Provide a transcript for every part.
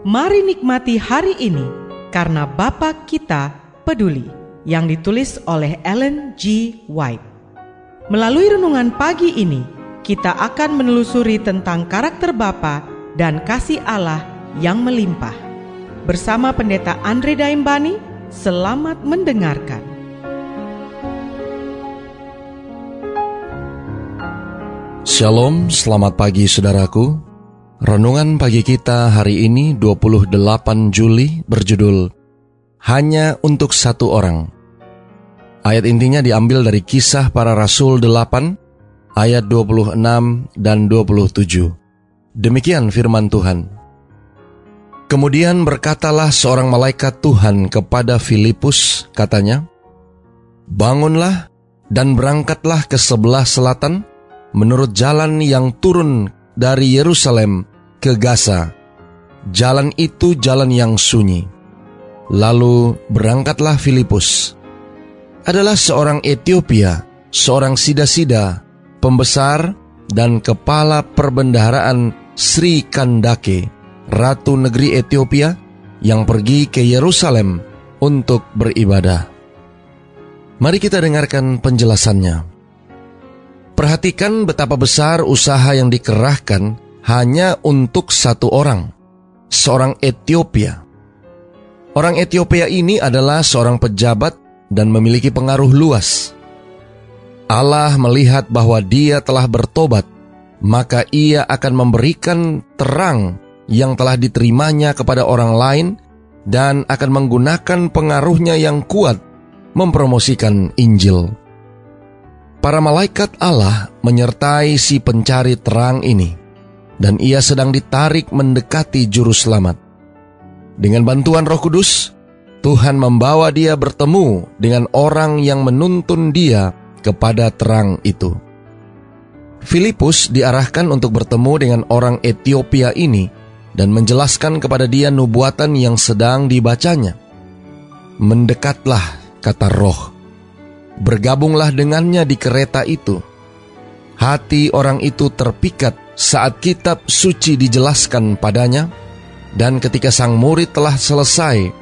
Mari nikmati hari ini karena Bapa kita peduli yang ditulis oleh Ellen G. White. Melalui renungan pagi ini, kita akan menelusuri tentang karakter Bapa dan kasih Allah yang melimpah. Bersama Pendeta Andre Daimbani, selamat mendengarkan. Shalom, selamat pagi saudaraku. Renungan pagi kita hari ini 28 Juli berjudul Hanya untuk satu orang. Ayat intinya diambil dari kisah para rasul 8 ayat 26 dan 27. Demikian firman Tuhan. Kemudian berkatalah seorang malaikat Tuhan kepada Filipus, katanya, Bangunlah dan berangkatlah ke sebelah selatan menurut jalan yang turun dari Yerusalem ke Gaza. Jalan itu jalan yang sunyi. Lalu berangkatlah Filipus. Adalah seorang Ethiopia, seorang sida-sida, pembesar dan kepala perbendaharaan Sri Kandake, ratu negeri Ethiopia yang pergi ke Yerusalem untuk beribadah. Mari kita dengarkan penjelasannya. Perhatikan betapa besar usaha yang dikerahkan hanya untuk satu orang, seorang Ethiopia. Orang Ethiopia ini adalah seorang pejabat dan memiliki pengaruh luas. Allah melihat bahwa dia telah bertobat, maka ia akan memberikan terang yang telah diterimanya kepada orang lain dan akan menggunakan pengaruhnya yang kuat mempromosikan Injil. Para malaikat Allah menyertai si pencari terang ini dan ia sedang ditarik mendekati juru selamat. Dengan bantuan Roh Kudus, Tuhan membawa dia bertemu dengan orang yang menuntun dia kepada terang itu. Filipus diarahkan untuk bertemu dengan orang Ethiopia ini dan menjelaskan kepada dia nubuatan yang sedang dibacanya. Mendekatlah, kata roh. Bergabunglah dengannya di kereta itu. Hati orang itu terpikat saat kitab suci dijelaskan padanya, dan ketika sang murid telah selesai,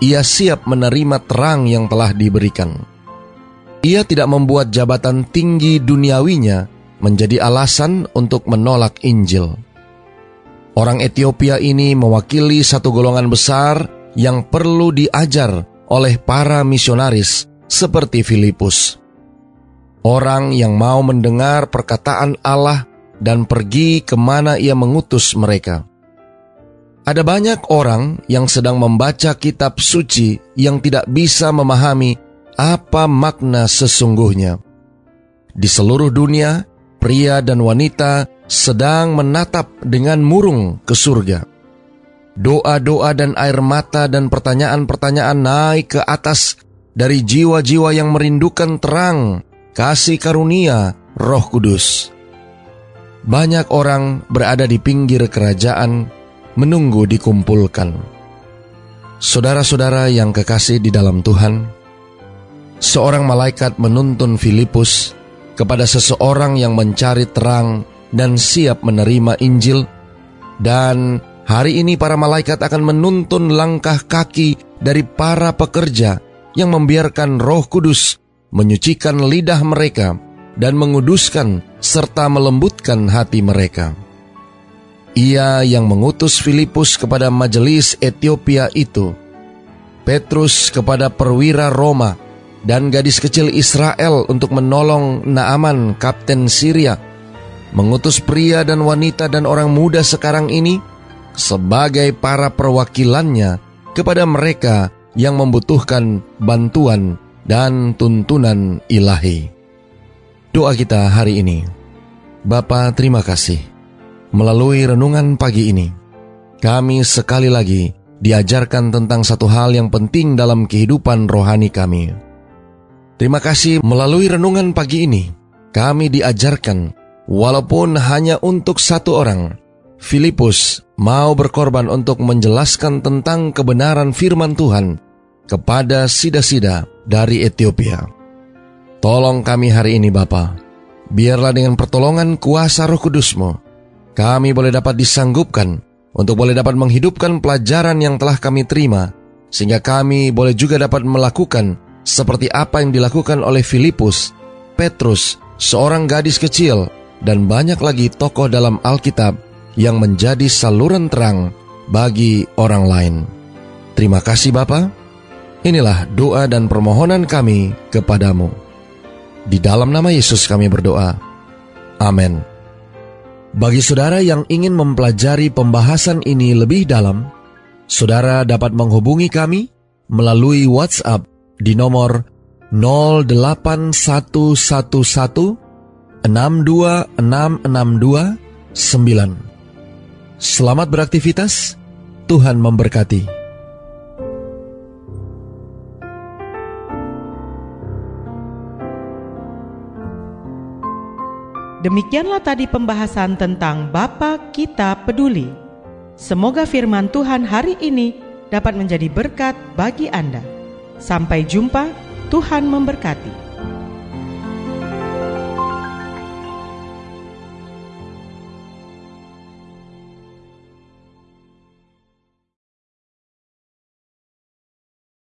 ia siap menerima terang yang telah diberikan. Ia tidak membuat jabatan tinggi duniawinya menjadi alasan untuk menolak Injil. Orang Ethiopia ini mewakili satu golongan besar yang perlu diajar oleh para misionaris seperti Filipus. Orang yang mau mendengar perkataan Allah dan pergi ke mana ia mengutus mereka. Ada banyak orang yang sedang membaca kitab suci yang tidak bisa memahami apa makna sesungguhnya. Di seluruh dunia, pria dan wanita sedang menatap dengan murung ke surga. Doa-doa dan air mata dan pertanyaan-pertanyaan naik ke atas dari jiwa-jiwa yang merindukan terang, kasih karunia, roh kudus. Banyak orang berada di pinggir kerajaan menunggu dikumpulkan. Saudara-saudara yang kekasih di dalam Tuhan, seorang malaikat menuntun Filipus kepada seseorang yang mencari terang dan siap menerima Injil, dan hari ini para malaikat akan menuntun langkah kaki dari para pekerja yang membiarkan Roh Kudus menyucikan lidah mereka dan menguduskan serta melembutkan hati mereka. Ia yang mengutus Filipus kepada majelis Ethiopia itu, Petrus kepada perwira Roma, dan gadis kecil Israel untuk menolong Naaman, kapten Syria, mengutus pria dan wanita dan orang muda sekarang ini sebagai para perwakilannya kepada mereka yang membutuhkan bantuan dan tuntunan ilahi. Doa kita hari ini. Bapa, terima kasih. Melalui renungan pagi ini, kami sekali lagi diajarkan tentang satu hal yang penting dalam kehidupan rohani kami. Terima kasih melalui renungan pagi ini, kami diajarkan walaupun hanya untuk satu orang, Filipus mau berkorban untuk menjelaskan tentang kebenaran firman Tuhan kepada sida-sida dari Ethiopia. Tolong kami hari ini Bapa. Biarlah dengan pertolongan kuasa roh kudusmu, kami boleh dapat disanggupkan untuk boleh dapat menghidupkan pelajaran yang telah kami terima, sehingga kami boleh juga dapat melakukan seperti apa yang dilakukan oleh Filipus, Petrus, seorang gadis kecil, dan banyak lagi tokoh dalam Alkitab yang menjadi saluran terang bagi orang lain. Terima kasih Bapa. Inilah doa dan permohonan kami kepadamu. Di dalam nama Yesus kami berdoa. Amin. Bagi saudara yang ingin mempelajari pembahasan ini lebih dalam, saudara dapat menghubungi kami melalui WhatsApp di nomor 08111 62662 9. Selamat beraktivitas, Tuhan memberkati. Demikianlah tadi pembahasan tentang Bapa Kita Peduli. Semoga firman Tuhan hari ini dapat menjadi berkat bagi Anda. Sampai jumpa, Tuhan memberkati.